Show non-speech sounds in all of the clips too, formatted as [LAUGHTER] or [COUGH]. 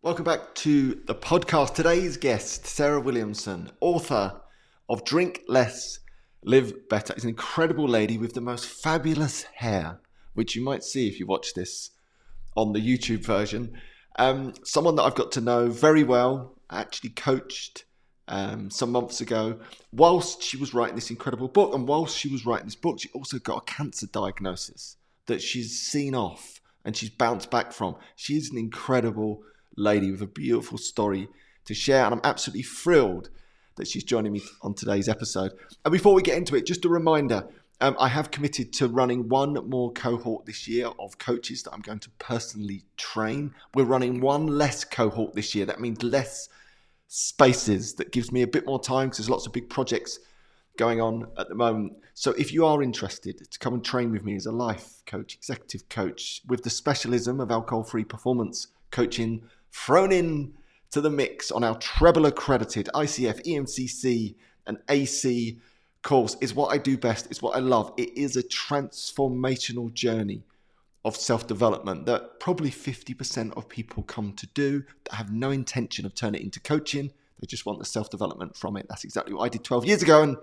Welcome back to the podcast. Today's guest, Sarah Williamson, author of Drink Less, Live Better, is an incredible lady with the most fabulous hair, which you might see if you watch this on the YouTube version. Um, someone that I've got to know very well, I actually coached um, some months ago, whilst she was writing this incredible book. And whilst she was writing this book, she also got a cancer diagnosis that she's seen off and she's bounced back from. She's an incredible lady with a beautiful story to share. And I'm absolutely thrilled that she's joining me on today's episode. And before we get into it, just a reminder um, I have committed to running one more cohort this year of coaches that I'm going to personally train. We're running one less cohort this year. That means less spaces. That gives me a bit more time because there's lots of big projects going on at the moment. So if you are interested to come and train with me as a life coach, executive coach with the specialism of alcohol free performance coaching thrown in to the mix on our treble accredited ICF, EMCC, and AC course is what I do best. It's what I love. It is a transformational journey of self development that probably 50% of people come to do that have no intention of turning it into coaching. They just want the self development from it. That's exactly what I did 12 years ago. And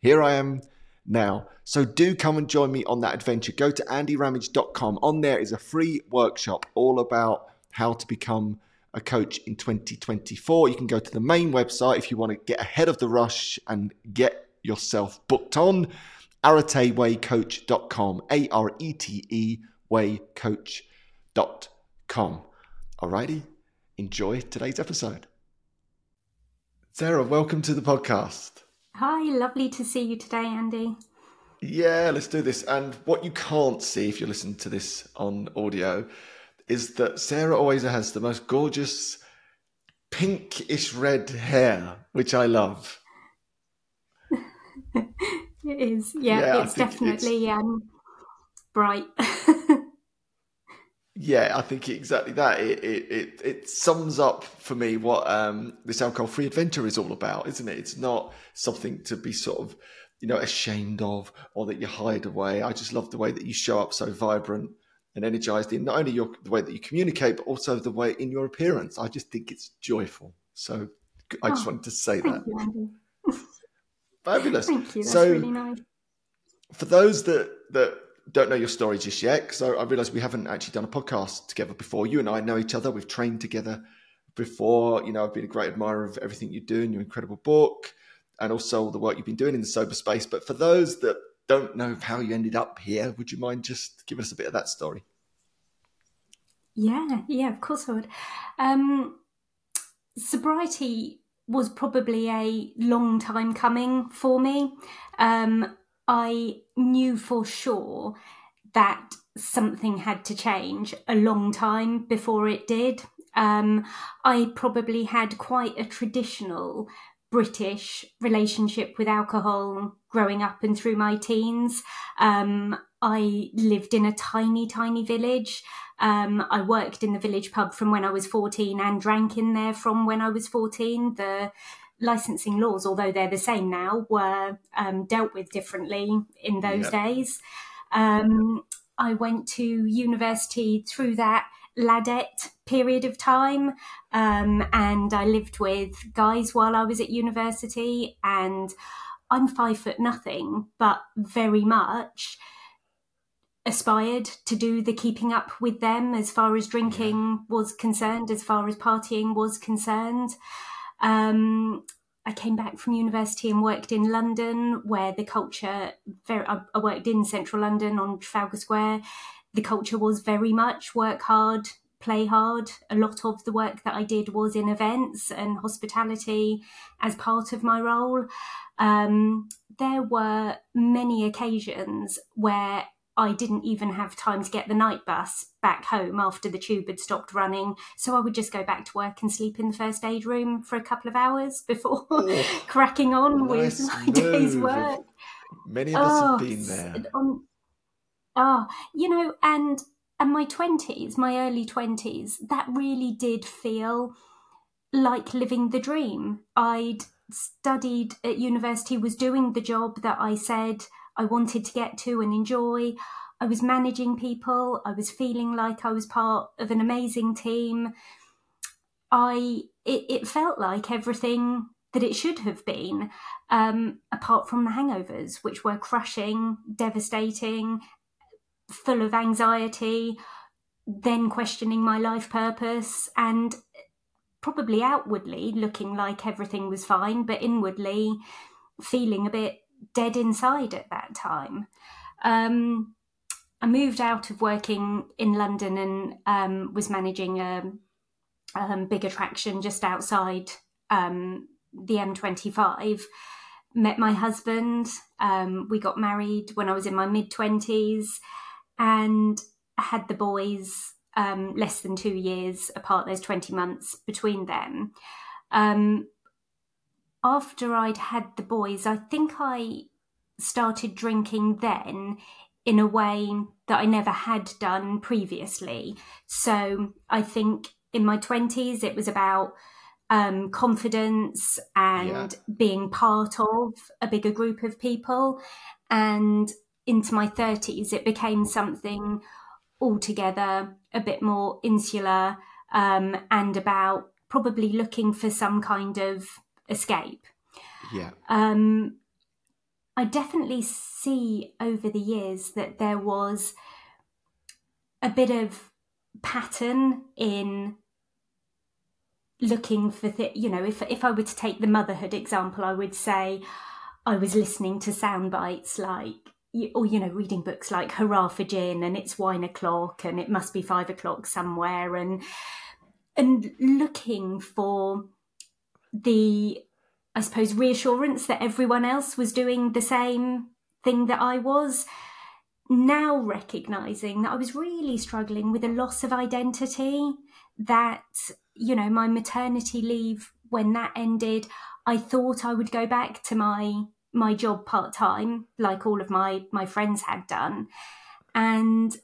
here I am now. So do come and join me on that adventure. Go to andyramage.com. On there is a free workshop all about how to become a coach in 2024. You can go to the main website if you want to get ahead of the rush and get yourself booked on aretewaycoach.com, A R E T E waycoach.com. Alrighty, enjoy today's episode. Sarah, welcome to the podcast. Hi, lovely to see you today, Andy. Yeah, let's do this. And what you can't see if you listen to this on audio is that Sarah always has the most gorgeous pinkish red hair, which I love. [LAUGHS] it is, yeah, yeah it's definitely it's... Um, bright. [LAUGHS] yeah, I think exactly that. It, it it it sums up for me what um, this alcohol-free adventure is all about, isn't it? It's not something to be sort of you know ashamed of or that you hide away. I just love the way that you show up so vibrant and energized in not only your the way that you communicate, but also the way in your appearance. I just think it's joyful. So I just oh, wanted to say that. You, [LAUGHS] Fabulous. Thank you. That's so, really nice. For those that that don't know your story just yet, because I, I realise we haven't actually done a podcast together before. You and I know each other. We've trained together before. You know, I've been a great admirer of everything you do in your incredible book, and also the work you've been doing in the sober space. But for those that don't know how you ended up here, would you mind just giving us a bit of that story? Yeah, yeah, of course I would. Um, sobriety was probably a long time coming for me. Um, I knew for sure that something had to change a long time before it did. Um, I probably had quite a traditional British relationship with alcohol growing up and through my teens. Um, I lived in a tiny, tiny village. Um, I worked in the village pub from when I was 14 and drank in there from when I was 14. The licensing laws, although they're the same now, were um, dealt with differently in those yep. days. Um, I went to university through that ladette period of time, um, and I lived with guys while I was at university. And I'm five foot nothing, but very much aspired to do the keeping up with them as far as drinking was concerned, as far as partying was concerned. Um, I came back from university and worked in London, where the culture. Very, I worked in central London on Trafalgar Square. The culture was very much work hard, play hard. A lot of the work that I did was in events and hospitality as part of my role. Um, there were many occasions where I didn't even have time to get the night bus back home after the tube had stopped running. So I would just go back to work and sleep in the first aid room for a couple of hours [LAUGHS] before oh, cracking on nice with [LAUGHS] my move. day's work. Many of us oh, have been there. On, oh, you know, and and my twenties, my early twenties, that really did feel like living the dream. I'd studied at university, was doing the job that I said I wanted to get to and enjoy. I was managing people. I was feeling like I was part of an amazing team. I it, it felt like everything that it should have been, um, apart from the hangovers, which were crushing, devastating, full of anxiety, then questioning my life purpose, and probably outwardly looking like everything was fine, but inwardly feeling a bit dead inside at that time. Um, I moved out of working in London and um, was managing a, um, big attraction just outside um, the M25. Met my husband. Um, we got married when I was in my mid 20s and had the boys um, less than two years apart. There's 20 months between them. Um, after I'd had the boys, I think I started drinking then in a way that I never had done previously. So I think in my 20s, it was about um, confidence and yeah. being part of a bigger group of people. And into my 30s, it became something altogether a bit more insular um, and about probably looking for some kind of escape. Yeah. Um, I definitely see over the years that there was a bit of pattern in looking for the, you know if if I were to take the motherhood example I would say I was listening to sound bites like or oh, you know reading books like hurrah for gin and it's wine o'clock and it must be five o'clock somewhere and and looking for the I suppose, reassurance that everyone else was doing the same thing that I was. Now recognizing that I was really struggling with a loss of identity, that, you know, my maternity leave, when that ended, I thought I would go back to my my job part time, like all of my my friends had done, and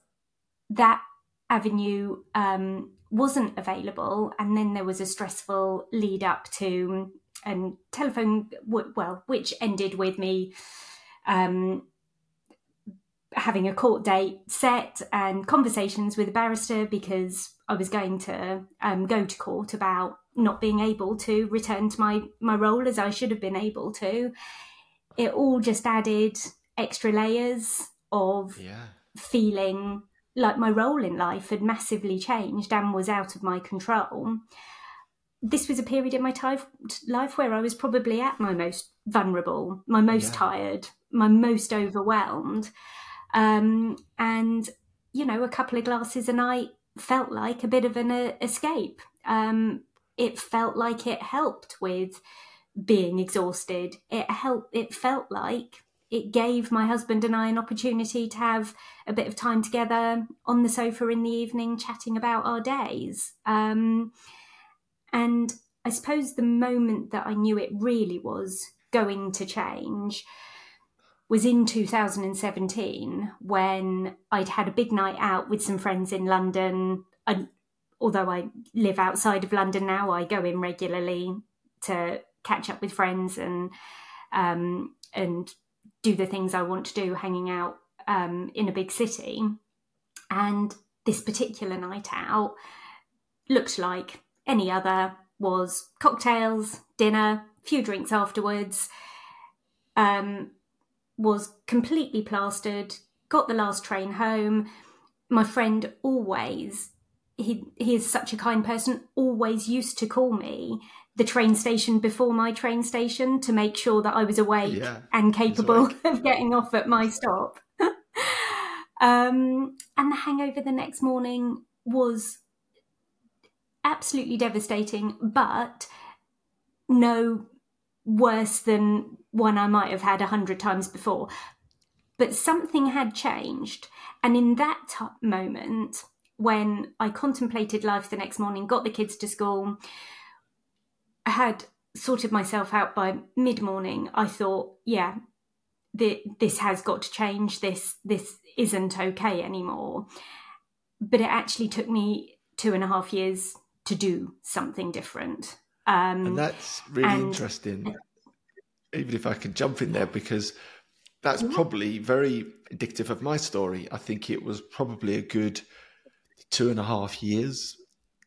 that avenue um, wasn't available. And then there was a stressful lead up to and telephone well, which ended with me um, having a court date set and conversations with a barrister because I was going to um, go to court about not being able to return to my my role as I should have been able to. It all just added extra layers of yeah. feeling like my role in life had massively changed and was out of my control this was a period in my life where I was probably at my most vulnerable, my most yeah. tired, my most overwhelmed. Um, and, you know, a couple of glasses a night felt like a bit of an uh, escape. Um, it felt like it helped with being exhausted. It helped, it felt like it gave my husband and I an opportunity to have a bit of time together on the sofa in the evening, chatting about our days. Um, and I suppose the moment that I knew it really was going to change was in 2017 when I'd had a big night out with some friends in London. And although I live outside of London now, I go in regularly to catch up with friends and um, and do the things I want to do, hanging out um, in a big city. And this particular night out looked like any other was cocktails, dinner, few drinks afterwards. Um, was completely plastered. Got the last train home. My friend always he he is such a kind person. Always used to call me the train station before my train station to make sure that I was awake yeah, and capable [LAUGHS] of getting off at my stop. [LAUGHS] um, and the hangover the next morning was absolutely devastating, but no worse than one I might have had a hundred times before. But something had changed. And in that t- moment, when I contemplated life the next morning, got the kids to school, had sorted myself out by mid morning, I thought, yeah, the, this has got to change. This this isn't okay anymore. But it actually took me two and a half years to do something different. Um, and that's really and, interesting. Even if I can jump in there, because that's mm-hmm. probably very indicative of my story. I think it was probably a good two and a half years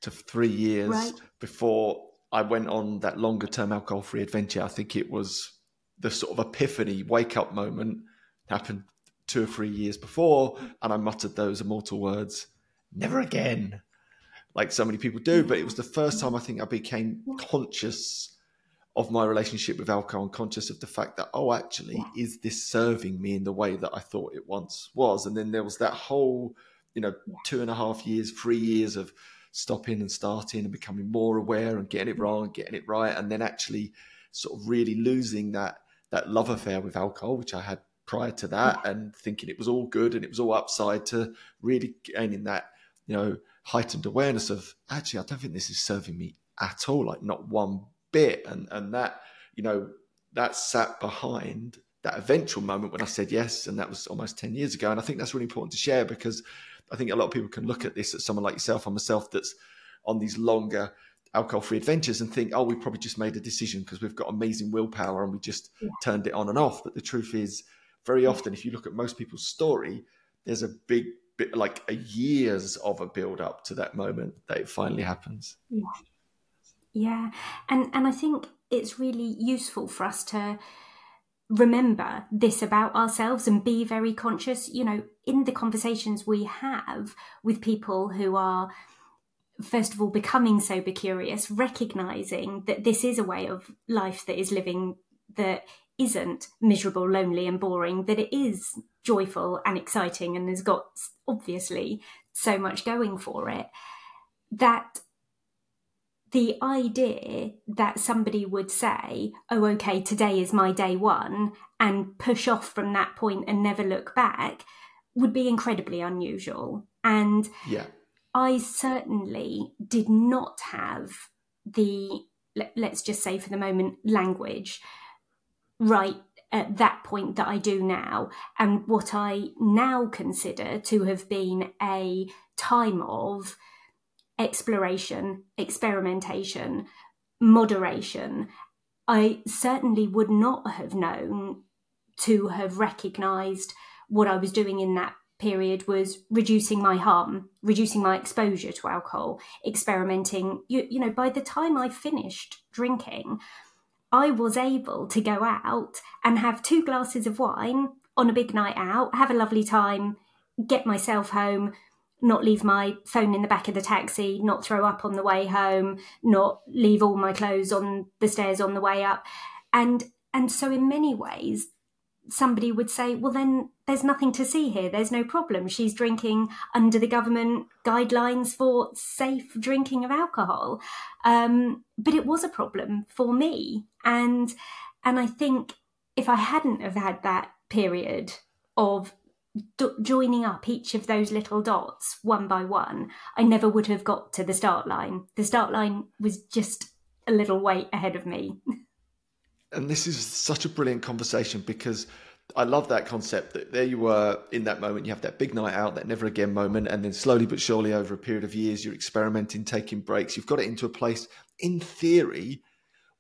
to three years Right. before I went on that longer term alcohol free adventure. I think it was the sort of epiphany wake up moment happened two or three years before, and I muttered those immortal words, never again, like so many people do. But it was the first time I think I became conscious of my relationship with alcohol and conscious of the fact that, oh, actually, is this serving me in the way that I thought it once was? And then there was that whole, you know, two and a half years, three years of stopping and starting and becoming more aware and getting it mm-hmm. wrong and getting it right. And then actually sort of really losing that that love affair with alcohol, which I had prior to that, mm-hmm. and thinking it was all good and it was all upside to really gaining that, you know, heightened awareness of actually, I don't think this is serving me at all, like not one bit. And and that, you know, that sat behind that eventual moment when I said yes, and that was almost 10 years ago. And I think that's really important to share because I think a lot of people can look at this as someone like yourself or myself that's on these longer alcohol free adventures and think, oh, we probably just made a decision because we've got amazing willpower and we just yeah. turned it on and off. But the truth is, very often, if you look at most people's story, there's a big bit like a years of a build up to that moment that it finally happens. Yeah. Yeah. And and I think it's really useful for us to remember this about ourselves and be very conscious, you know, in the conversations we have with people who are first of all becoming sober curious recognizing that this is a way of life that is living that isn't miserable lonely and boring that it is joyful and exciting and has got obviously so much going for it. That the idea that somebody would say oh okay today is my day one and push off from that point and never look back would be incredibly unusual and yeah I certainly did not have the, let, us just say for the moment, language right at that point that I do now. And what I now consider to have been a time of exploration, experimentation, moderation. I certainly would not have known to have recognized what I was doing in that period was reducing my harm, reducing my exposure to alcohol, experimenting. You, you know, by the time I finished drinking, I was able to go out and have two glasses of wine on a big night out, have a lovely time, get myself home, not leave my phone in the back of the taxi, not throw up on the way home, not leave all my clothes on the stairs on the way up. And and so in many ways somebody would say, well, then there's nothing to see here. There's no problem. She's drinking under the government guidelines for safe drinking of alcohol. Um, but it was a problem for me. And, and I think if I hadn't have had that period of d- joining up each of those little dots one by one, I never would have got to the start line. The start line was just a little way ahead of me. and this is such a brilliant conversation because I love that concept that there you were in that moment, you have that big night out, that never again moment, and then slowly but surely over a period of years, you're experimenting, taking breaks. You've got it into a place, in theory,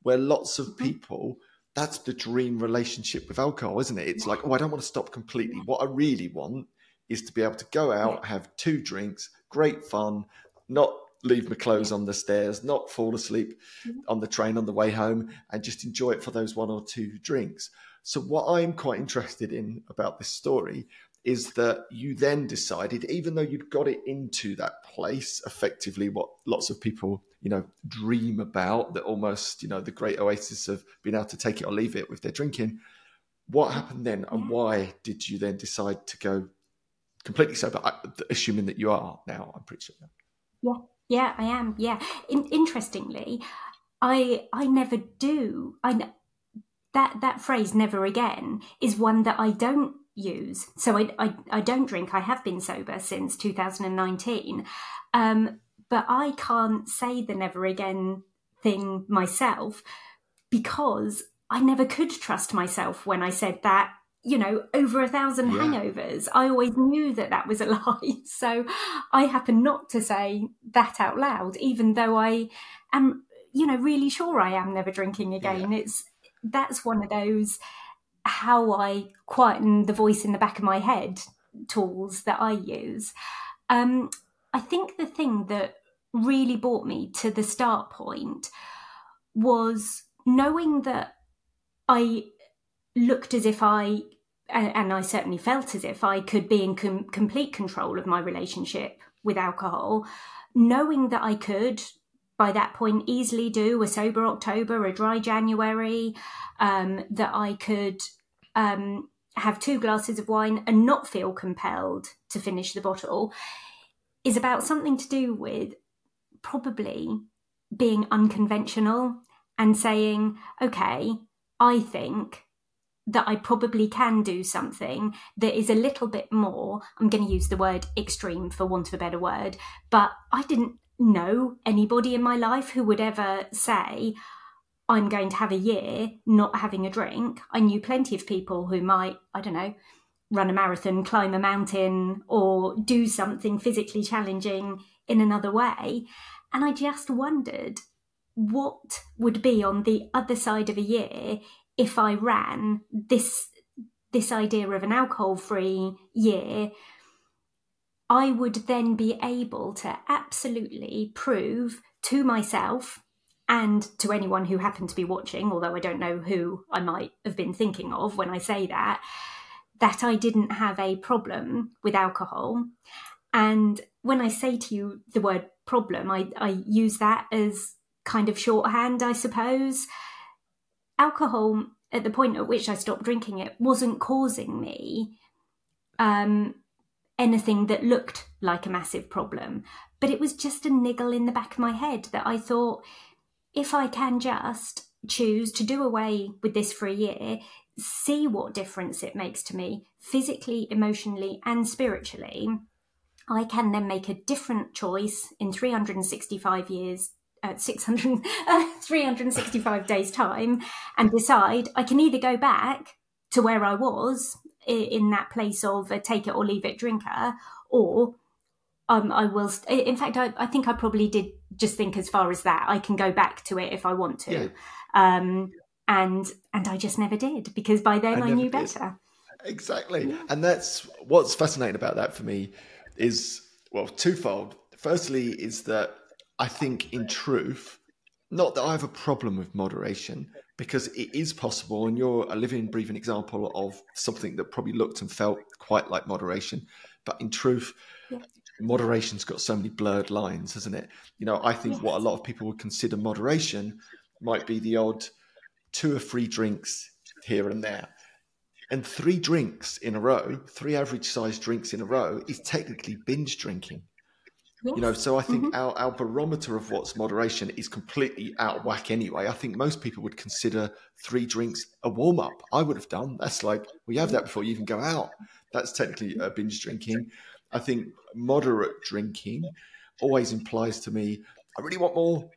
where lots of mm-hmm. people, that's the dream relationship with alcohol, isn't it? It's like, oh, I don't want to stop completely. What I really want is to be able to go out, have two drinks, great fun, not leave my clothes on the stairs, not fall asleep mm-hmm. on the train on the way home, and just enjoy it for those one or two drinks. So, what I'm quite interested in about this story is that you then decided, even though you'd got it into that place, effectively what lots of people, you know, dream about, that almost, you know, the great oasis of being able to take it or leave it with their drinking. What happened then, and why did you then decide to go completely sober? Assuming that you are now, I'm pretty sure. Yeah, yeah, I am. Yeah. In- interestingly, I I never do. I that that phrase "never again" is one that I don't use. So I I, I don't drink. I have been sober since 2019, um, but I can't say the "never again" thing myself because I never could trust myself when I said that you know, over a thousand yeah. hangovers. I always knew that that was a [LAUGHS] lie. So I happen not to say that out loud, even though I am, you know, really sure I am never drinking again. Yeah. It's that's one of those how I quieten the voice in the back of my head tools that I use. Um, I think the thing that really brought me to the start point was knowing that I looked as if I, and I certainly felt as if I could be in com- complete control of my relationship with alcohol, knowing that I could by that point easily do a sober October, a dry January, um, that I could um, have two glasses of wine and not feel compelled to finish the bottle is about something to do with probably being unconventional and saying, okay, I think that I probably can do something that is a little bit more, I'm going to use the word extreme for want of a better word, but I didn't know anybody in my life who would ever say, I'm going to have a year not having a drink. I knew plenty of people who might, I don't know, run a marathon, climb a mountain, or do something physically challenging in another way. And I just wondered what would be on the other side of a year if I ran this this idea of an alcohol free year I would then be able to absolutely prove to myself and to anyone who happened to be watching, although I don't know who I might have been thinking of when I say that, that I didn't have a problem with alcohol. And when I say to you the word problem, I, I use that as kind of shorthand, I suppose. Alcohol, at the point at which I stopped drinking it, wasn't causing me um, anything that looked like a massive problem. But it was just a niggle in the back of my head that I thought, if I can just choose to do away with this for a year, see what difference it makes to me physically, emotionally, and spiritually, I can then make a different choice in 365 years. Uh, 600, uh, [LAUGHS] 365 days time and decide I can either go back to where I was in that place of a take it or leave it drinker, or um, I will. St- in fact, I, I, think I probably did just think as far as that. I can go back to it if I want to, yeah. um, and and I just never did because by then I, I knew did. better. Exactly, and that's what's fascinating about that for me is well twofold. Firstly, is that I think in truth, not that I have a problem with moderation, because it is possible, and you're a living, breathing example of something that probably looked and felt quite like moderation. But in truth, yeah. moderation's got so many blurred lines, hasn't it? You know, I think yes. what a lot of people would consider moderation might be the odd two or three drinks here and there. And three drinks in a row, three average sized drinks in a row, is technically binge drinking. Yes. You know, so I think mm-hmm. our, our barometer of what's moderation is completely out of whack anyway. I think most people would consider three drinks a warm up. I would have done. That's like, we well, have that before you even go out. That's technically a binge drinking. I think moderate drinking always implies to me, I really want more.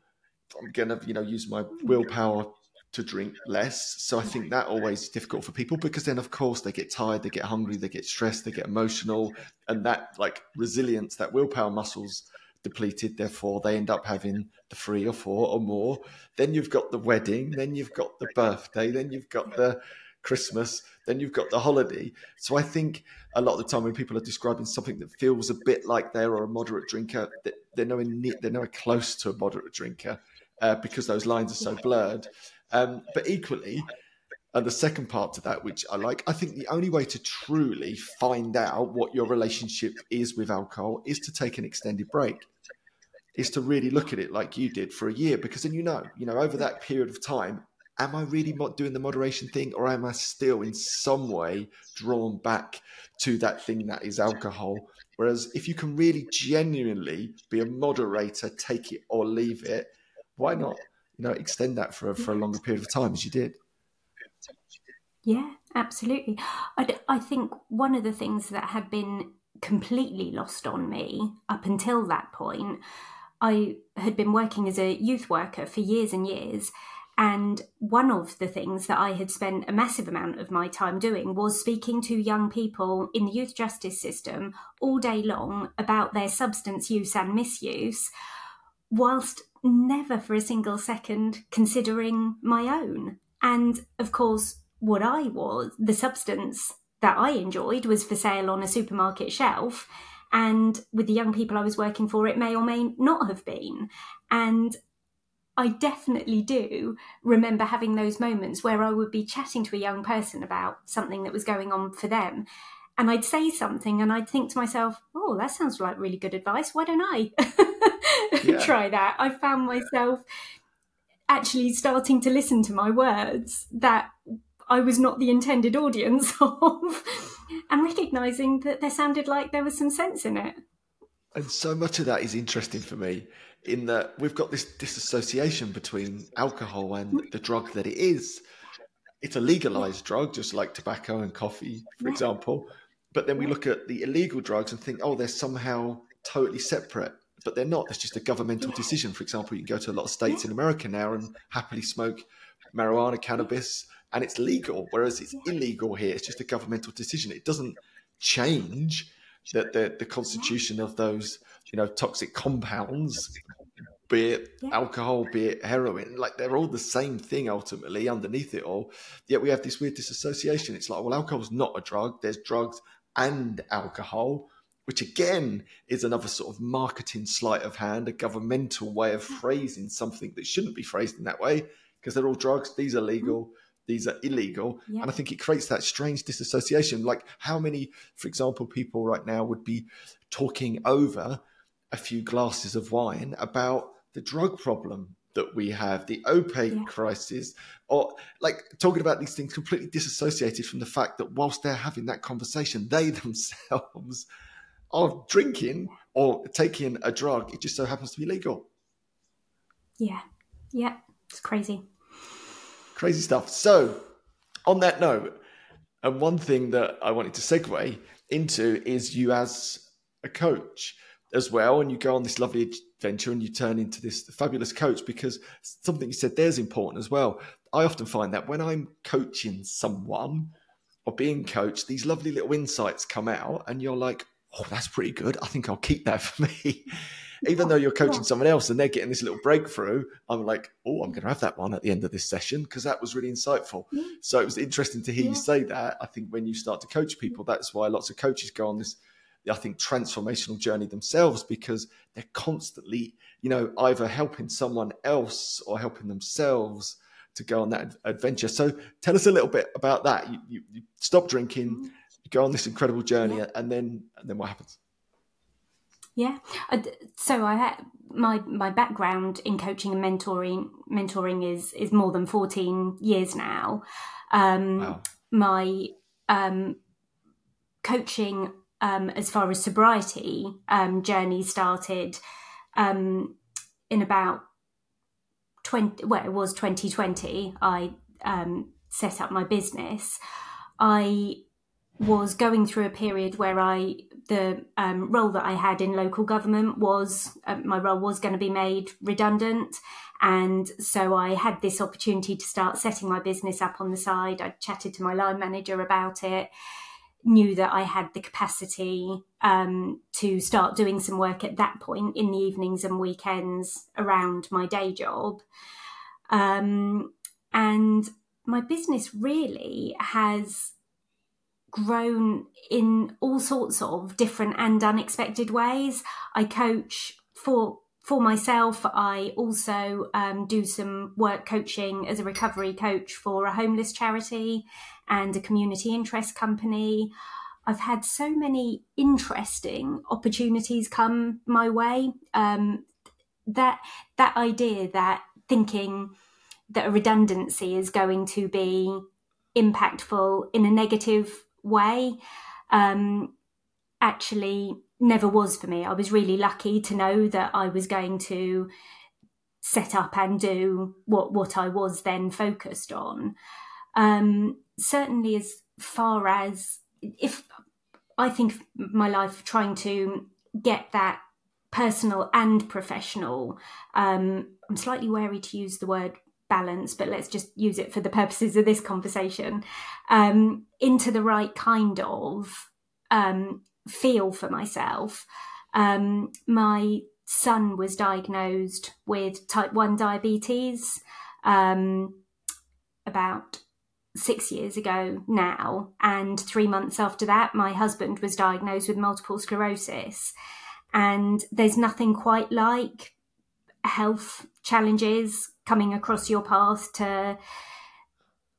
I'm going to, you know, use my willpower to drink less. So I think that always is difficult for people because then, of course, they get tired, they get hungry, they get stressed, they get emotional, and that like resilience, that willpower muscles depleted. Therefore, they end up having the three or four or more. Then you've got the wedding, then you've got the birthday, then you've got the Christmas, then you've got the holiday. So I think a lot of the time when people are describing something that feels a bit like they're a moderate drinker, they're nowhere near, they're nowhere close to a moderate drinker. Uh, because those lines are so blurred. Um, but equally, and the second part to that, which I like, I think the only way to truly find out what your relationship is with alcohol is to take an extended break. Is to really look at it like you did for a year, because then you know, you know, over that period of time, am I really not doing the moderation thing, or am I still in some way drawn back to that thing that is alcohol? Whereas if you can really genuinely be a moderator, take it or leave it, why not? You know extend that for for a longer period of time as you did. Yeah, absolutely. I, I think one of the things that had been completely lost on me up until that point, I had been working as a youth worker for years and years. And one of the things that I had spent a massive amount of my time doing was speaking to young people in the youth justice system all day long about their substance use and misuse, whilst never for a single second considering my own. And of course, what I was, the substance that I enjoyed was for sale on a supermarket shelf. And with the young people I was working for, it may or may not have been. And I definitely do remember having those moments where I would be chatting to a young person about something that was going on for them. And I'd say something and I'd think to myself, oh, that sounds like really good advice. Why don't I [LAUGHS] [LAUGHS] yeah. try that? I found myself actually starting to listen to my words that I was not the intended audience [LAUGHS] of and recognizing that there sounded like there was some sense in it. And so much of that is interesting for me in that we've got this disassociation between alcohol and mm. the drug that it is. It's a legalized drug, just like tobacco and coffee, for example. But then we look at the illegal drugs and think, oh, they're somehow totally separate. But they're not. It's just a governmental decision. For example, you can go to a lot of states in America now and happily smoke marijuana, cannabis, and it's legal, whereas it's illegal here. It's just a governmental decision. It doesn't change the, the, the constitution of those, you know, toxic compounds, be it alcohol, be it heroin. Like they're all the same thing ultimately underneath it all. Yet we have this weird disassociation. It's like, well, alcohol's not a drug. There's drugs and alcohol, which again is another sort of marketing sleight of hand, a governmental way of phrasing something that shouldn't be phrased in that way because they're all drugs. These are legal. Mm-hmm these are illegal. Yeah. And I think it creates that strange disassociation. Like, how many, for example, people right now would be talking over a few glasses of wine about the drug problem that we have, the opioid yeah. crisis, or like talking about these things completely disassociated from the fact that whilst they're having that conversation, they [LAUGHS] themselves are drinking or taking a drug. It just so happens to be legal. Yeah. Yeah. It's crazy. Crazy stuff. So, on that note, and one thing that I wanted to segue into is you as a coach as well, and you go on this lovely adventure and you turn into this fabulous coach because something you said there is important as well. I often find that when I'm coaching someone or being coached, these lovely little insights come out, and you're like, oh, that's pretty good. I think I'll keep that for me [LAUGHS] even though you're coaching someone else and they're getting this little breakthrough, I'm like, oh, I'm going to have that one at the end of this session because that was really insightful. Yeah. So it was interesting to hear yeah. you say that. I think when you start to coach people, that's why lots of coaches go on this, I think, transformational journey themselves because they're constantly, you know, either helping someone else or helping themselves to go on that adventure. So tell us a little bit about that. You, you, you stop drinking, mm-hmm. You go on this incredible journey, yeah. and then and then what happens? Yeah. So I had my my background in coaching and mentoring mentoring is is more than 14 years now. Um, wow. my um, coaching um, as far as sobriety um, journey started um, in about 20 well it was 2020 I um, set up my business. I was going through a period where I the um, role that I had in local government was uh, my role was going to be made redundant, and so I had this opportunity to start setting my business up on the side. I chatted to my line manager about it, knew that I had the capacity um, to start doing some work at that point in the evenings and weekends around my day job, um, and my business really has grown in all sorts of different and unexpected ways. I coach for for myself. I also um, do some work coaching as a recovery coach for a homeless charity and a community interest company. I've had so many interesting opportunities come my way. Um, that that idea that thinking that a redundancy is going to be impactful in a negative way um, actually never was for me. I was really lucky to know that I was going to set up and do what what I was then focused on. Um, certainly, as far as if I think my life trying to get that personal and professional. Um, I'm slightly wary to use the word balance, but let's just use it for the purposes of this conversation, um, into the right kind of um, feel for myself. Um, my son was diagnosed with type 1 diabetes um, about six years ago now. And three months after that, my husband was diagnosed with multiple sclerosis. And there's nothing quite like health challenges coming across your path to,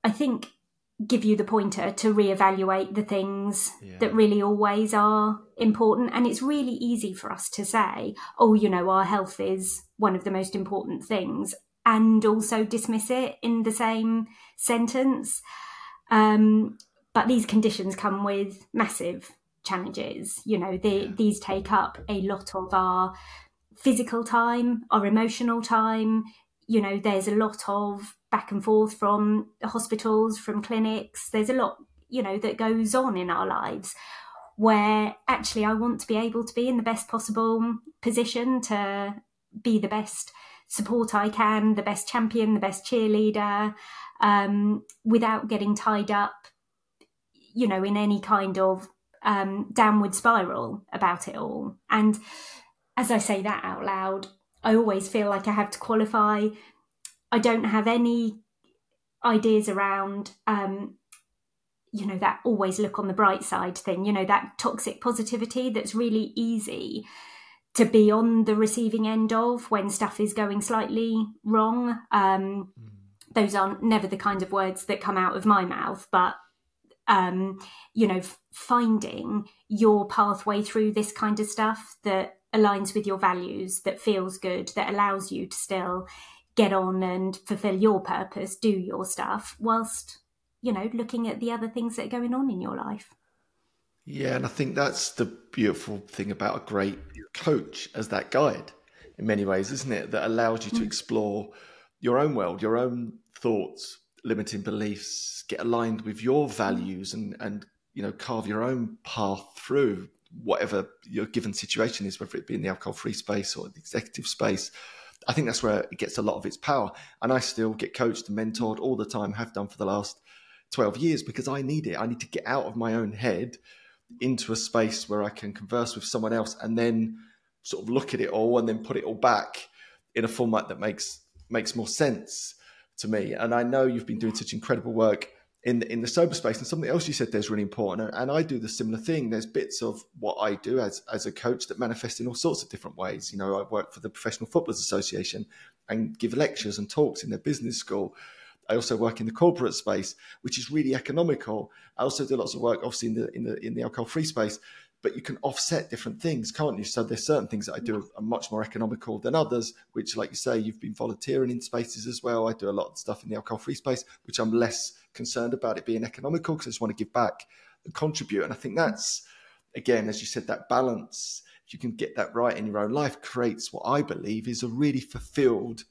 I think, give you the pointer to reevaluate the things yeah. that really always are important. And it's really easy for us to say, oh, you know, our health is one of the most important things, and also dismiss it in the same sentence. Um, but these conditions come with massive challenges. You know, they, yeah. these take up a lot of our physical time, our emotional time. You know, there's a lot of back and forth from hospitals, from clinics. There's a lot, you know, that goes on in our lives where actually I want to be able to be in the best possible position to be the best support I can, the best champion, the best cheerleader, um, without getting tied up, you know, in any kind of um, downward spiral about it all. And as I say that out loud, I always feel like I have to qualify I don't have any ideas around, um, you know, that always look on the bright side thing, you know, that toxic positivity that's really easy to be on the receiving end of when stuff is going slightly wrong. Um, mm. Those aren't never the kind of words that come out of my mouth, but um, you know, finding your pathway through this kind of stuff that aligns with your values, that feels good, that allows you to still get on and fulfill your purpose, do your stuff, whilst, you know, looking at the other things that are going on in your life. Yeah, and I think that's the beautiful thing about a great coach as that guide in many ways, isn't it? That allows you to mm. explore your own world, your own thoughts, limiting beliefs, get aligned with your values and and you know, carve your own path through whatever your given situation is, whether it be in the alcohol free space or the executive space I think that's where it gets a lot of its power. And I still get coached and mentored all the time, have done for the last 12 years because I need it. I need to get out of my own head into a space where I can converse with someone else and then sort of look at it all and then put it all back in a format that makes makes more sense to me. And I know you've been doing such incredible work in the, in the sober space. And something else you said there's really important, and I do the similar thing. There's bits of what I do as as a coach that manifest in all sorts of different ways. You know, I work for the Professional Footballers Association and give lectures and talks in their business school. I also work in the corporate space, which is really economical. I also do lots of work, obviously, in the in the in the alcohol free space. But you can offset different things, can't you? So there's certain things that I do are much more economical than others, which, like you say, you've been volunteering in spaces as well. I do a lot of stuff in the alcohol free space, which I'm less concerned about it being economical because I just want to give back and contribute. And I think that's, again, as you said, that balance, if you can get that right in your own life, creates what I believe is a really fulfilled,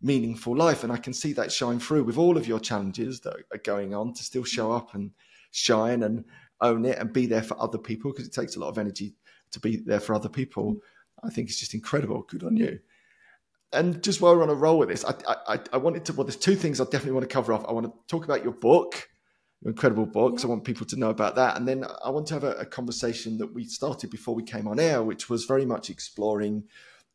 meaningful life. And I can see that shine through with all of your challenges that are going on to still show up and shine and own it and be there for other people because it takes a lot of energy to be there for other people. Mm. I think it's just incredible. Good on you and just while we're on a roll with this, I, I, I wanted to. Well, there's two things I definitely want to cover off. I want to talk about your book, your incredible book. Yeah. I want people to know about that, and then I want to have a, a, conversation that we started before we came on air, which was very much exploring,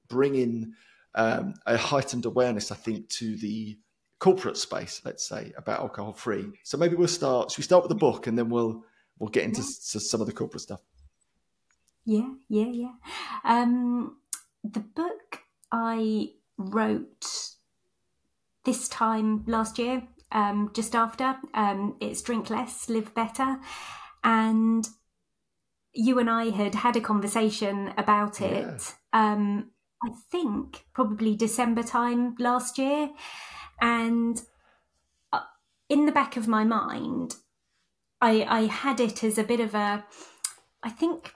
bringing um, a heightened awareness, I think, to the corporate space. Let's say about alcohol free. So maybe we'll start. Should we start with the book, and then we'll we'll get into yeah. some of the corporate stuff. Yeah, yeah, yeah. Um, the book I wrote this time last year, um, just after. Um, it's Drink Less, Live Better. And you and I had had a conversation about it, yeah. um, I think probably December time last year. And uh, in the back of my mind, I, I had it as a bit of a, I think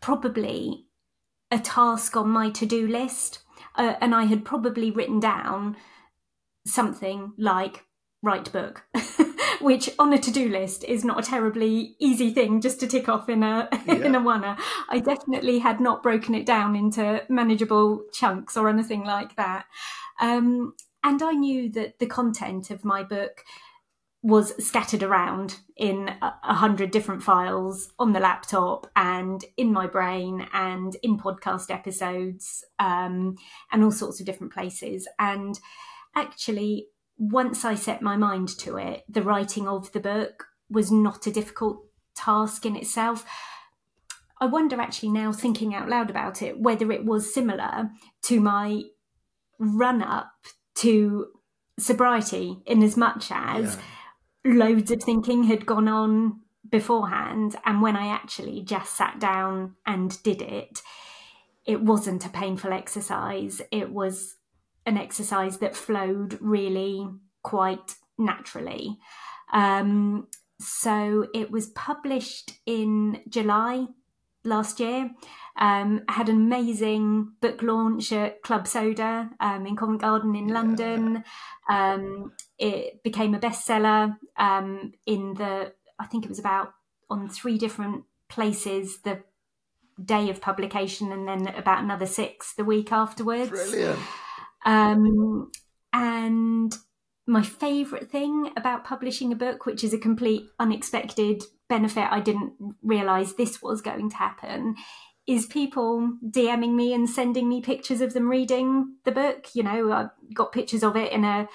probably a task on my to do list uh, and I had probably written down something like write book, [LAUGHS] which on a to-do list is not a terribly easy thing just to tick off in a yeah. [LAUGHS] in a oneer. I definitely had not broken it down into manageable chunks or anything like that. Um, and I knew that the content of my book was scattered around in a hundred different files on the laptop and in my brain and in podcast episodes um, and all sorts of different places. And actually, once I set my mind to it, the writing of the book was not a difficult task in itself. I wonder actually now, thinking out loud about it, whether it was similar to my run up to sobriety, in as much as yeah. Loads of thinking had gone on beforehand. And when I actually just sat down and did it, it wasn't a painful exercise. It was an exercise that flowed really quite naturally. Um, so it was published in July last year. Um, had an amazing book launch at Club Soda um, in Covent Garden in London. Um, it became a bestseller um, in the, I think it was about on three different places the day of publication and then about another six the week afterwards. Brilliant. Um, and my favourite thing about publishing a book, which is a complete unexpected benefit, I didn't realise this was going to happen, is people DMing me and sending me pictures of them reading the book. You know, I got pictures of it in a,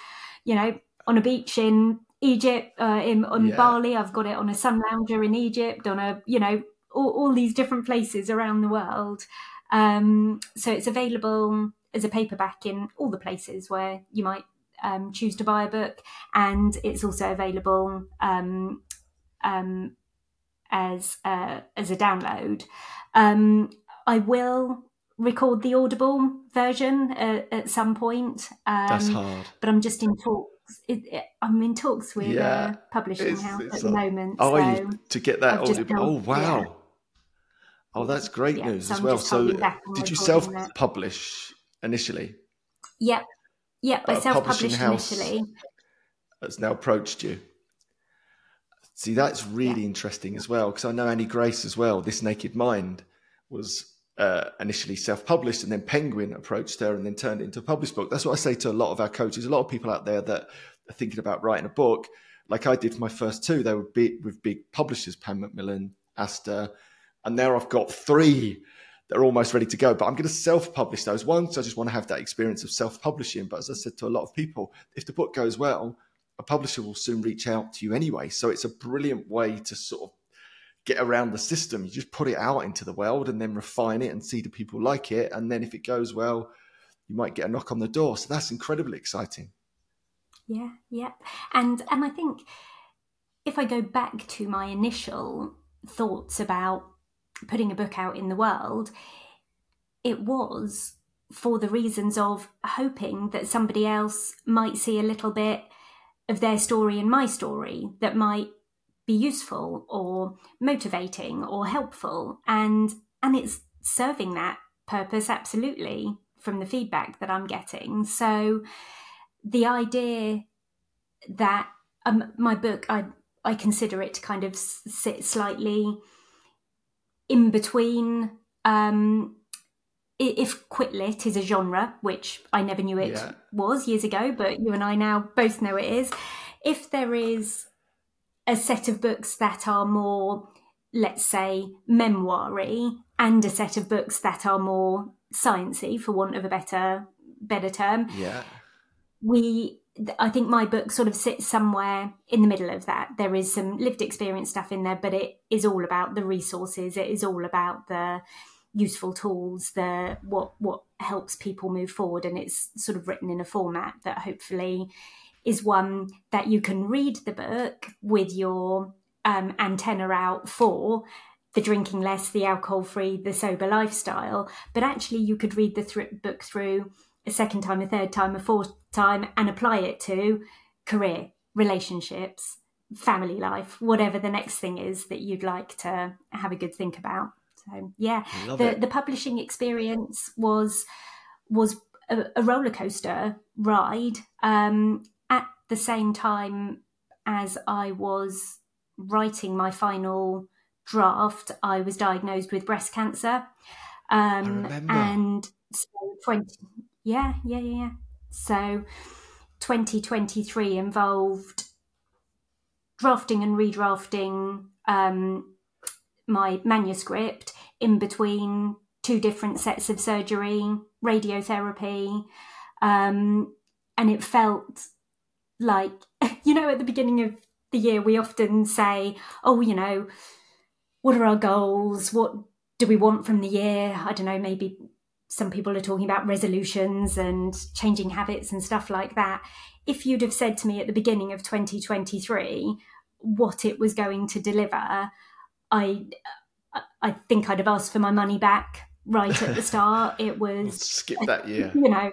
you know, on a beach in Egypt, uh, in on yeah. Bali. I've got it on a sun lounger in Egypt, on a, you know, all, all these different places around the world. Um, so it's available as a paperback in all the places where you might um, choose to buy a book, and it's also available um, um, as uh, as a download. Um, I will record the Audible version at, at some point. That's um, hard, but I'm just in talks. It, it, I'm in talks with uh, yeah, a publishing house at the moment. Oh, so to get that Audible? oh, wow. Yeah. Oh, that's great yeah, news so as well. So, did you self-publish initially? Yep. Yep. I self-published initially. Has now approached you. See, that's really interesting as well because I know Annie Grace as well. This Naked Mind was uh, initially self-published, and then Penguin approached her and then turned it into a published book. That's what I say to a lot of our coaches. A lot of people out there that are thinking about writing a book, like I did for my first two. They were big, with big publishers, Pan Macmillan, Aster, and now I've got three that are almost ready to go. But I'm going to self-publish those. ones. I just want to have that experience of self-publishing. But as I said to a lot of people, if the book goes well, a publisher will soon reach out to you anyway. So it's a brilliant way to sort of get around the system. You just put it out into the world and then refine it and see do people like it. And then if it goes well, you might get a knock on the door. So that's incredibly exciting. Yeah, yeah. And and I think if I go back to my initial thoughts about putting a book out in the world, it was for the reasons of hoping that somebody else might see a little bit of their story in my story that might be useful or motivating or helpful. And and it's serving that purpose absolutely from the feedback that I'm getting. So the idea that um, my book I I consider it to kind of sit slightly in between um, if quitlit is a genre, which I never knew it yeah. was years ago, but you and I now both know it is, if there is a set of books that are more, let's say, memoiry, and a set of books that are more sciencey, for want of a better better term, yeah, we I think my book sort of sits somewhere in the middle of that. There is some lived experience stuff in there, but it is all about the resources. It is all about the useful tools, the what what helps people move forward, and it's sort of written in a format that hopefully is one that you can read the book with your um, antenna out for the drinking less, the alcohol free, the sober lifestyle. But actually, you could read the th- book through a second time, a third time, a fourth time, and apply it to career, relationships, family life, whatever the next thing is that you'd like to have a good think about. So yeah, the it. the publishing experience was was a, a roller coaster ride. Um, the same time as I was writing my final draft, I was diagnosed with breast cancer. Um, and so 20, yeah, yeah, yeah, yeah. So 2023 involved drafting and redrafting um, my manuscript in between two different sets of surgery, radiotherapy, um, and it felt like, [LAUGHS] you know, at the beginning of the year, we often say, oh, you know, what are our goals? What do we want from the year? I don't know, maybe some people are talking about resolutions and changing habits and stuff like that. If you'd have said to me at the beginning of 2023 what it was going to deliver, I I think I'd have asked for my money back right at the [LAUGHS] start. It was skip that year, [LAUGHS] you know.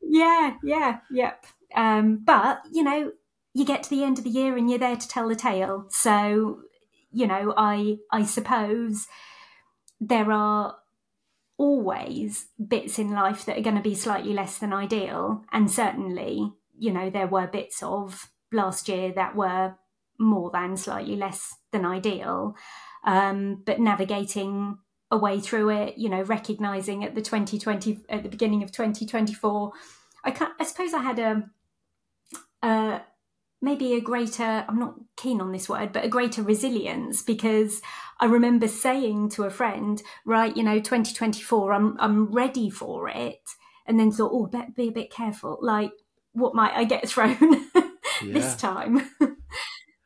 Yeah, yeah, yep. Um, but you know, you get to the end of the year and you're there to tell the tale. So, you know, I I suppose there are always bits in life that are going to be slightly less than ideal. And certainly, you know, there were bits of last year that were more than slightly less than ideal. Um, but navigating a way through it, you know, recognizing at the 2020, at the beginning of 2024, I I suppose I had a, a maybe a greater i'm not keen on this word but a greater resilience because i remember saying to a friend right you know 2024 i'm i'm ready for it and then thought oh better be a bit careful like what might i get [LAUGHS] thrown this time? [LAUGHS]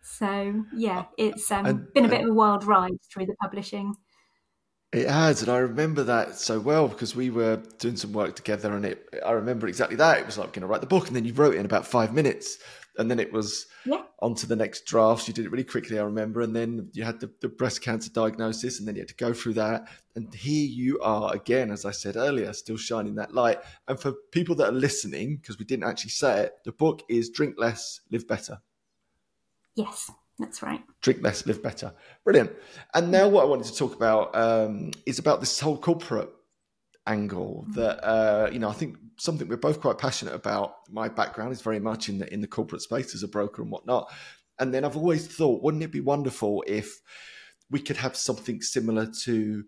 So yeah it's um, and, been a bit of a wild ride through the publishing it has, and I remember that so well because we were doing some work together, and it. I remember exactly that. It was like going to write the book, and then you wrote it in about five minutes, and then it was yeah. on to the next drafts. You did it really quickly, I remember. And then you had the, the, breast cancer diagnosis, and then you had to go through that. And here you are again, as I said earlier, still shining that light. And for people that are listening, because we didn't actually say it, the book is Drink Less, Live Better. Yes. That's right. Drink less, live better. Brilliant. And now, what I wanted to talk about um, is about this whole corporate angle that uh, you know I think something we're both quite passionate about. My background is very much in the in the corporate space as a broker and whatnot. And then I've always thought, wouldn't it be wonderful if we could have something similar to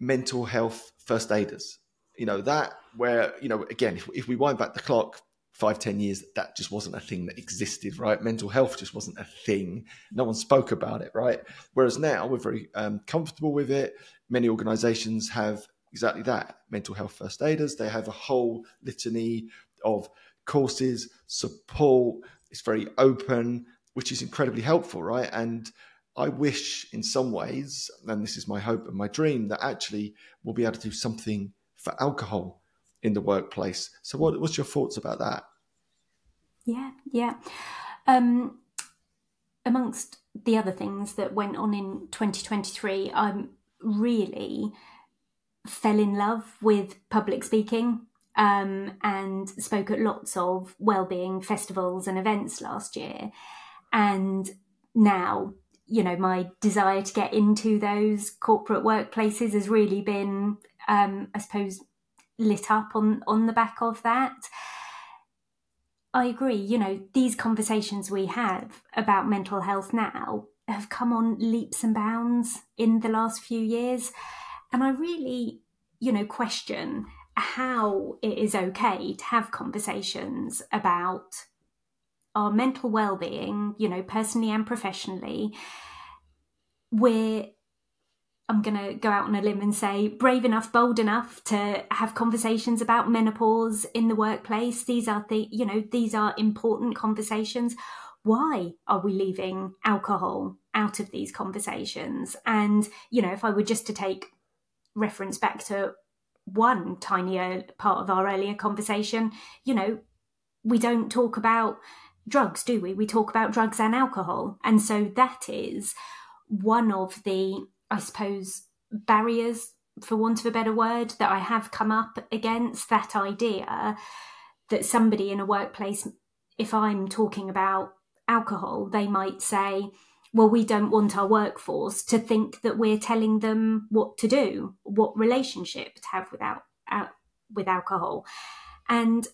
mental health first aiders? You know that where you know again, if, if we wind back the clock five ten years, that just wasn't a thing that existed, right? Mental health just wasn't a thing. No one spoke about it, right? Whereas now we're very um, comfortable with it. Many organisations have exactly that mental health first aiders. They have a whole litany of courses, support. It's very open, which is incredibly helpful, right? And I wish in some ways, and this is my hope and my dream, that actually we'll be able to do something for alcohol in the workplace. So, what, what's your thoughts about that? Yeah, yeah. Um, amongst the other things that went on in 2023, I'm really fell in love with public speaking um, and spoke at lots of well-being festivals and events last year. And now, you know, my desire to get into those corporate workplaces has really been, um, I suppose, lit up on on the back of that. I agree. You know, these conversations we have about mental health now have come on leaps and bounds in the last few years. And I really, you know, question how it is okay to have conversations about our mental well-being, you know, personally and professionally. We're I'm going to go out on a limb and say brave enough, bold enough to have conversations about menopause in the workplace. These are the, you know, these are important conversations. Why are we leaving alcohol out of these conversations? And, you know, if I were just to take reference back to one tinier part of our earlier conversation, you know, we don't talk about drugs, do we? We talk about drugs and alcohol. And so that is one of the I suppose, barriers, for want of a better word, that I have come up against that idea that somebody in a workplace, if I'm talking about alcohol, they might say, well, we don't want our workforce to think that we're telling them what to do, what relationship to have without, with alcohol. And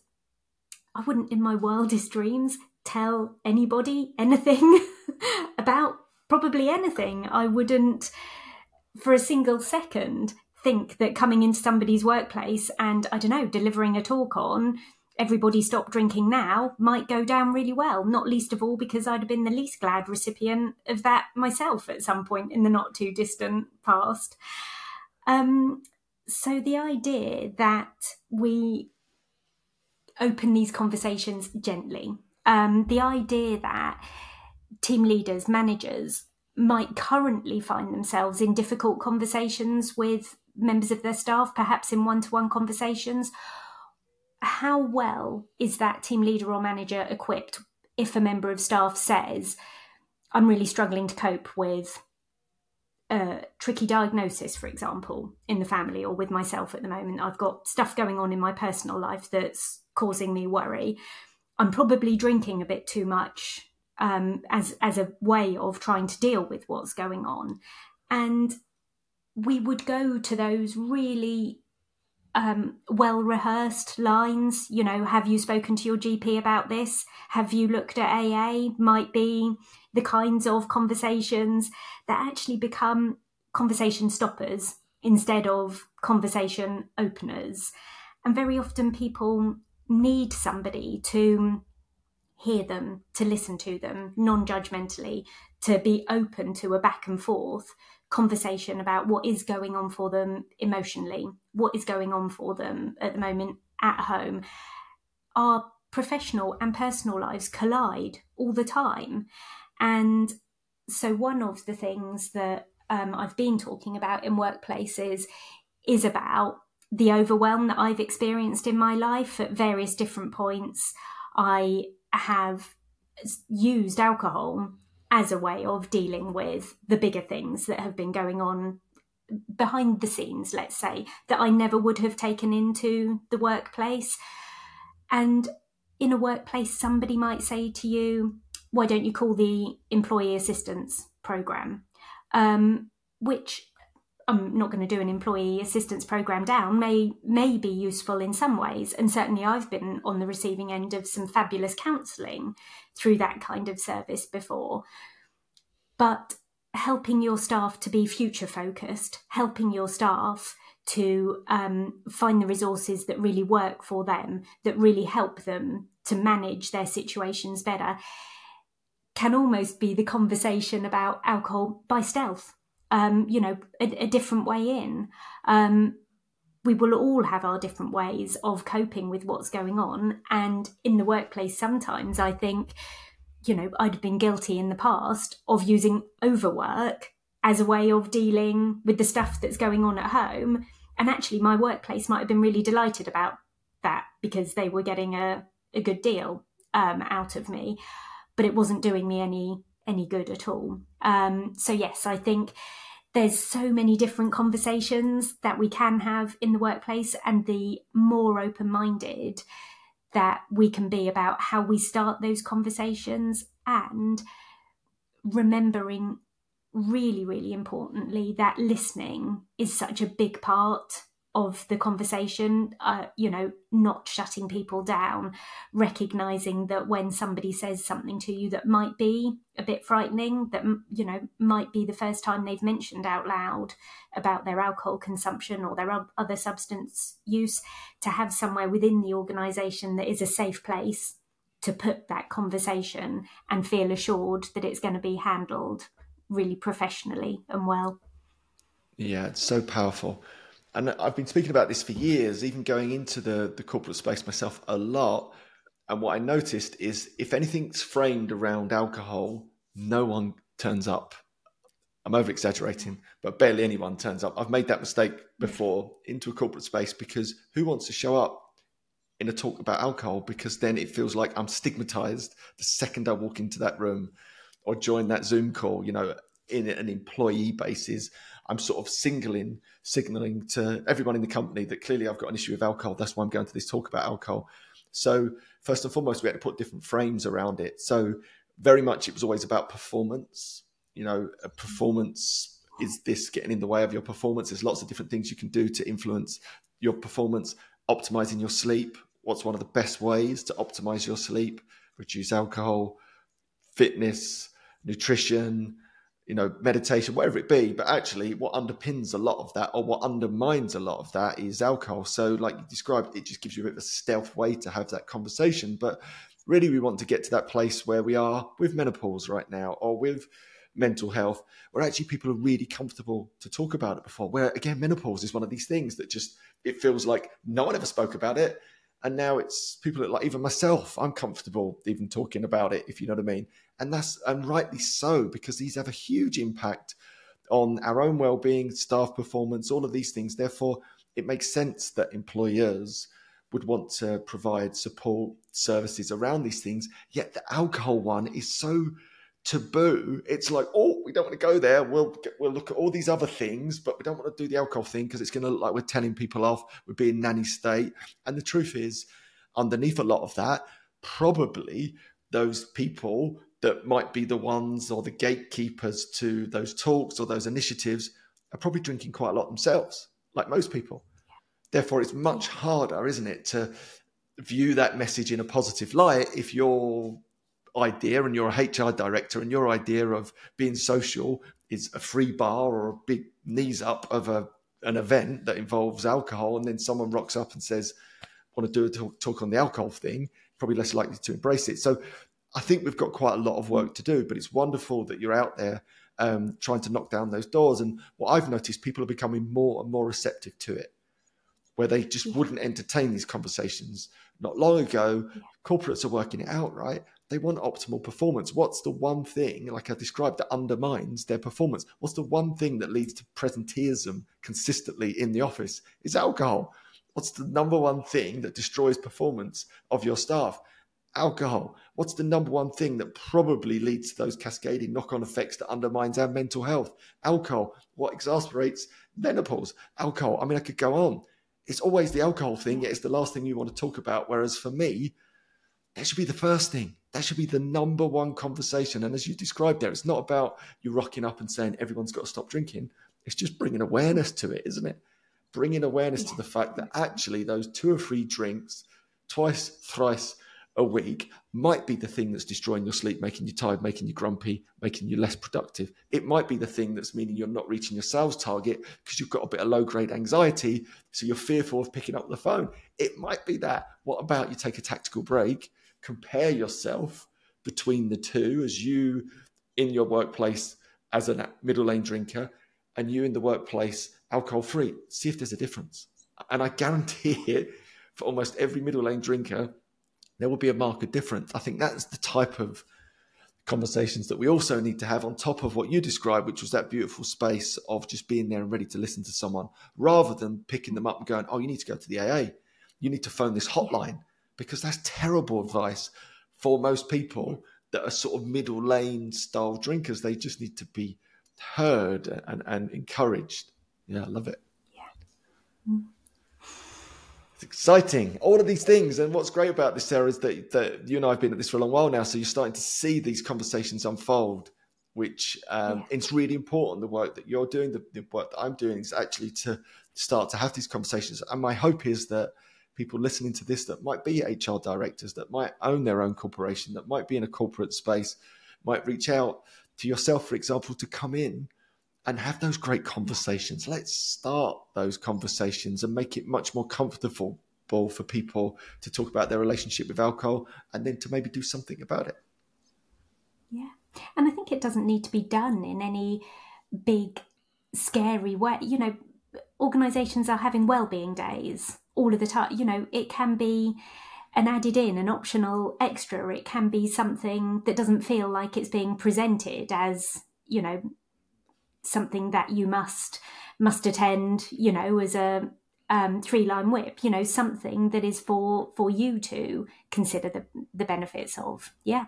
I wouldn't, in my wildest dreams, tell anybody anything [LAUGHS] about probably anything. I wouldn't for a single second think that coming into somebody's workplace and I don't know, delivering a talk on everybody stop drinking now might go down really well, not least of all because I'd have been the least glad recipient of that myself at some point in the not too distant past. Um, so the idea that we open these conversations gently Um, the idea that team leaders, managers might currently find themselves in difficult conversations with members of their staff, perhaps in one to one conversations. How well is that team leader or manager equipped if a member of staff says, I'm really struggling to cope with a tricky diagnosis, for example, in the family or with myself at the moment? I've got stuff going on in my personal life that's causing me worry. I'm probably drinking a bit too much um, as as a way of trying to deal with what's going on, and we would go to those really um, well rehearsed lines. You know, have you spoken to your GP about this? Have you looked at AA? Might be the kinds of conversations that actually become conversation stoppers instead of conversation openers. And very often people need somebody to hear them, to listen to them non judgmentally, to be open to a back and forth conversation about what is going on for them emotionally, what is going on for them at the moment at home. Our professional and personal lives collide all the time. And so, one of the things that um, I've been talking about in workplaces is about the overwhelm that I've experienced in my life at various different points. I have used alcohol as a way of dealing with the bigger things that have been going on behind the scenes, let's say, that I never would have taken into the workplace. And in a workplace, somebody might say to you, Why don't you call the employee assistance program? Um, which I'm not going to do an employee assistance program down may may be useful in some ways and certainly I've been on the receiving end of some fabulous counselling through that kind of service before. But helping your staff to be future focused helping your staff to um, find the resources that really work for them that really help them to manage their situations better can almost be the conversation about alcohol by stealth um, you know, a, a, different way in. Um, we will all have our different ways of coping with what's going on. And in the workplace, sometimes I think, you know, I'd been guilty in the past of using overwork as a way of dealing with the stuff that's going on at home. And actually, my workplace might have been really delighted about that because they were getting a, a good deal um, out of me, but it wasn't doing me any any good at all. Um, so yes, I think there's so many different conversations that we can have in the workplace, and the more open minded that we can be about how we start those conversations and remembering really, really importantly that listening is such a big part of the conversation, uh, you know, not shutting people down, recognizing that when somebody says something to you that might be a bit frightening, that, you know, might be the first time they've mentioned out loud about their alcohol consumption or their other substance use, to have somewhere within the organization that is a safe place to put that conversation and feel assured that it's going to be handled really professionally and well. Yeah, it's so powerful and I've been speaking about this for years, even going into the, the corporate space myself a lot. And what I noticed is if anything's framed around alcohol, no one turns up. I'm over exaggerating, but barely anyone turns up. I've made that mistake before into a corporate space because who wants to show up in a talk about alcohol? Because then it feels like I'm stigmatized the second I walk into that room or join that Zoom call, you know, in an employee basis. I'm sort of singling, signaling to everyone in the company that clearly I've got an issue with alcohol. That's why I'm going to this talk about alcohol. So first and foremost, we had to put different frames around it. So very much it was always about performance. You know, performance is this getting in the way of your performance? There's lots of different things you can do to influence your performance. Optimizing your sleep. What's one of the best ways to optimize your sleep? Reduce alcohol, fitness, nutrition, you know, meditation, whatever it be. But actually, what underpins a lot of that, or what undermines a lot of that, is alcohol. So, like you described, it just gives you a bit of a stealth way to have that conversation. But really, we want to get to that place where we are with menopause right now, or with mental health, where actually people are really comfortable to talk about it before. Where again, menopause is one of these things that just it feels like no one ever spoke about it. And now it's people that like even myself, I'm comfortable even talking about it, if you know what I mean. And that's and rightly so, because these have a huge impact on our own well-being, staff performance, all of these things. Therefore, it makes sense that employers would want to provide support services around these things. Yet the alcohol one is so taboo. It's like, oh, we don't want to go there. We'll we'll look at all these other things, but we don't want to do the alcohol thing because it's going to look like we're telling people off. We're being nanny state. And the truth is, underneath a lot of that, probably those people that might be the ones or the gatekeepers to those talks or those initiatives are probably drinking quite a lot themselves, like most people. Therefore, it's much harder, isn't it, to view that message in a positive light if your idea and you're a HR director and your idea of being social is a free bar or a big knees up of a an event that involves alcohol and then someone rocks up and says want to do a talk, talk on the alcohol thing probably less likely to embrace it so i think we've got quite a lot of work to do but it's wonderful that you're out there um, trying to knock down those doors and what i've noticed people are becoming more and more receptive to it where they just yeah. wouldn't entertain these conversations. Not long ago, yeah. corporates are working it out, right? They want optimal performance. What's the one thing, like I described, that undermines their performance? What's the one thing that leads to presenteeism consistently in the office? Is alcohol. What's the number one thing that destroys performance of your staff? Alcohol. What's the number one thing that probably leads to those cascading knock on effects that undermines our mental health? Alcohol. What exasperates menopause? Alcohol. I mean, I could go on it's always the alcohol thing. It's the last thing you want to talk about. Whereas for me, that should be the first thing. That should be the number one conversation. And as you described there, it's not about you rocking up and saying everyone's got to stop drinking. It's just bringing awareness to it, isn't it? Bringing awareness to the fact that actually those two or three drinks, twice, thrice a week might be the thing that's destroying your sleep, making you tired, making you grumpy, making you less productive. It might be the thing that's meaning you're not reaching your sales target because you've got a bit of low grade anxiety. So you're fearful of picking up the phone. It might be that. What about you take a tactical break, compare yourself between the two as you in your workplace as a middle lane drinker and you in the workplace alcohol free? See if there's a difference. And I guarantee [LAUGHS] it for almost every middle lane drinker there will be a marked difference. I think that's the type of conversations that we also need to have on top of what you described, which was that beautiful space of just being there and ready to listen to someone rather than picking them up and going, Oh, you need to go to the AA. You need to phone this hotline because that's terrible advice for most people that are sort of middle lane style drinkers. They just need to be heard and, and encouraged. Yeah, I love it. Yeah. Mm. It's exciting. All of these things. And what's great about this, Sarah, is that, that you and I have been at this for a long while now. So you're starting to see these conversations unfold, which um, yeah. it's really important. The work that you're doing, the, the work that I'm doing is actually to start to have these conversations. And my hope is that people listening to this that might be HR directors, that might own their own corporation, that might be in a corporate space, might reach out to yourself, for example, to come in and have those great conversations. Let's start those conversations and make it much more comfortable for people to talk about their relationship with alcohol and then to maybe do something about it. Yeah. And I think it doesn't need to be done in any big, scary way. You know, organizations are having well-being days all of the time. You know, it can be an added in, an optional extra. It can be something that doesn't feel like it's being presented as, you know, something that you must must attend you know as a um, three line whip you know something that is for for you to consider the the benefits of. Yeah.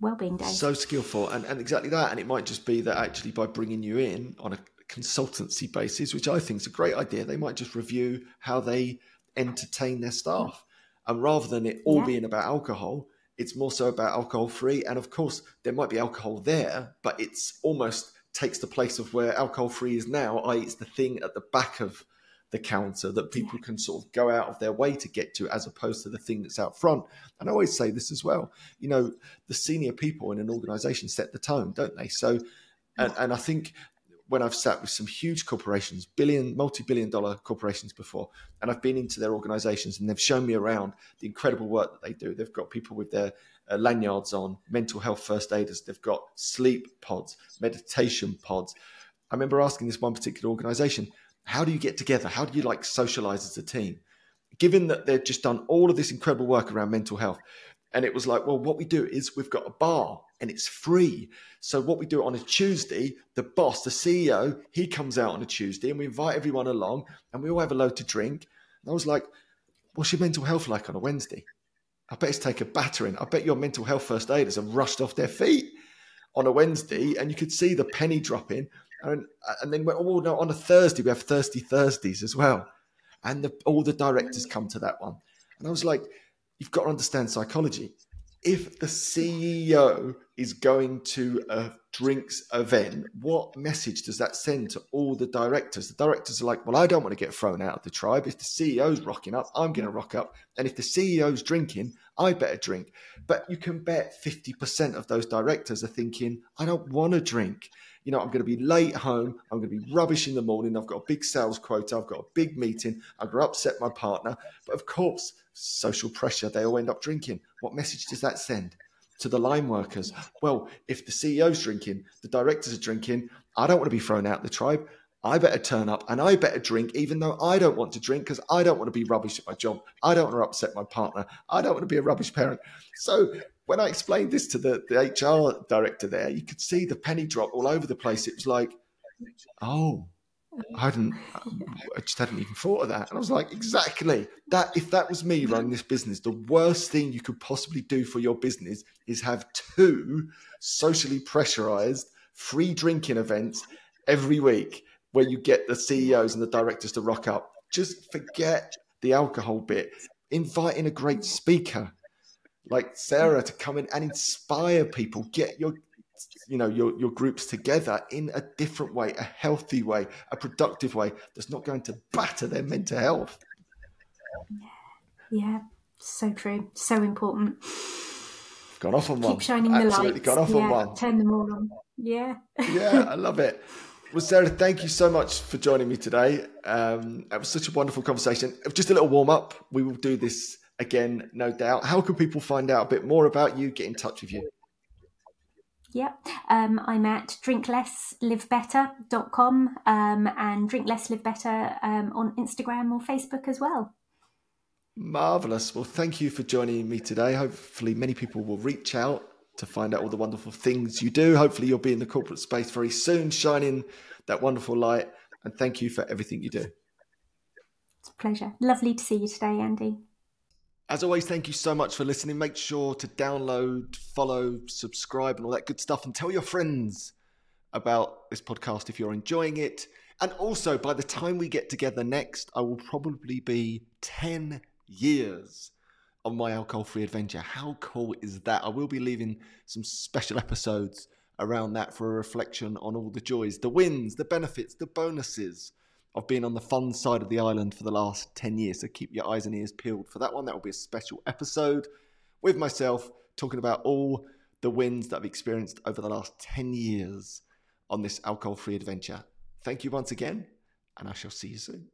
Well-being day so skillful and, and exactly that. And it might just be that actually by bringing you in on a consultancy basis which i think is a great idea they might just review how they entertain their staff. And rather than it all yeah. being about alcohol it's more so about alcohol free and of course there might be alcohol there but it's almost takes the place of where alcohol free is now, i.e., it's the thing at the back of the counter that people can sort of go out of their way to get to, as opposed to the thing that's out front. And I always say this as well. You know, the senior people in an organization set the tone, don't they? So, and, and I think when I've sat with some huge corporations, billion, multi-billion dollar corporations before, and I've been into their organizations and they've shown me around the incredible work that they do. They've got people with their uh, lanyards on, mental health first aiders. They've got sleep pods, meditation pods. I remember asking this one particular organization, how do you get together? How do you like socialize as a team? given that they've just done all of this incredible work around mental health, and it was like, well, what we do is we've got a bar and it's free. So what we do on a Tuesday, the boss, the CEO, he comes out on a Tuesday and we invite everyone along and we all have a load to drink. And I was like, what's your mental health like on a Wednesday? I bet it's take a battering. I bet your mental health first aiders have rushed off their feet on a Wednesday and you could see the penny dropping. And, and then, oh no, on a Thursday, we have Thirsty Thursdays as well. And the, all the directors come to that one. And I was like, you've got to understand psychology. If the CEO is going to a drinks event, what message does that send to all the directors? The directors are like, well, I don't want to get thrown out of the tribe. If the CEO's rocking up, I'm going to rock up. And if the CEO's drinking, I better drink. But you can bet 50% of those directors are thinking, I don't want to drink you know, I'm going to be late home. I'm going to be rubbish in the morning. I've got a big sales quota. I've got a big meeting. I'm going to upset my partner. But of course, social pressure, they all end up drinking. What message does that send? To the line workers. Well, if the CEO's drinking, the directors are drinking, I don't want to be thrown out the tribe. I better turn up and I better drink, even though I don't want to drink because I don't want to be rubbish at my job. I don't want to upset my partner. I don't want to be a rubbish parent. So when I explained this to the, the HR director there, you could see the penny drop all over the place. It was like, oh, I hadn't, I just hadn't even thought of that. And I was like, exactly that. If that was me running this business, the worst thing you could possibly do for your business is have two socially pressurized free drinking events every week where you get the CEOs and the directors to rock up. Just forget the alcohol bit. Inviting a great speaker like Sarah to come in and inspire people, get your you know your your groups together in a different way, a healthy way, a productive way that's not going to batter their mental health. Yeah, so true, so important. Gone off on one. Keep shining the Absolutely lights. gone off yeah, on one. Turn them all on. Yeah. yeah, I love it. [LAUGHS] Well, Sarah, thank you so much for joining me today. Um, it was such a wonderful conversation. Just a little warm up. We will do this again, no doubt. How can people find out a bit more about you, get in touch with you? Yep. Um, I'm at drinklesslivebetter.com um, and drinklesslivebetter um, on Instagram or Facebook as well. Marvelous. Well, thank you for joining me today. Hopefully, many people will reach out to find out all the wonderful things you do. Hopefully, you'll be in the corporate space very soon, shining that wonderful light. And thank you for everything you do. It's a pleasure. Lovely to see you today, Andy. As always, thank you so much for listening. Make sure to download, follow, subscribe, and all that good stuff, and tell your friends about this podcast if you're enjoying it. And also, by the time we get together next, I will probably be 10 years on my alcohol free adventure. How cool is that? I will be leaving some special episodes around that for a reflection on all the joys, the wins, the benefits, the bonuses of been on the fun side of the island for the last 10 years. So keep your eyes and ears peeled for that one. That will be a special episode with myself talking about all the wins that I've experienced over the last 10 years on this alcohol free adventure. Thank you once again, and I shall see you soon.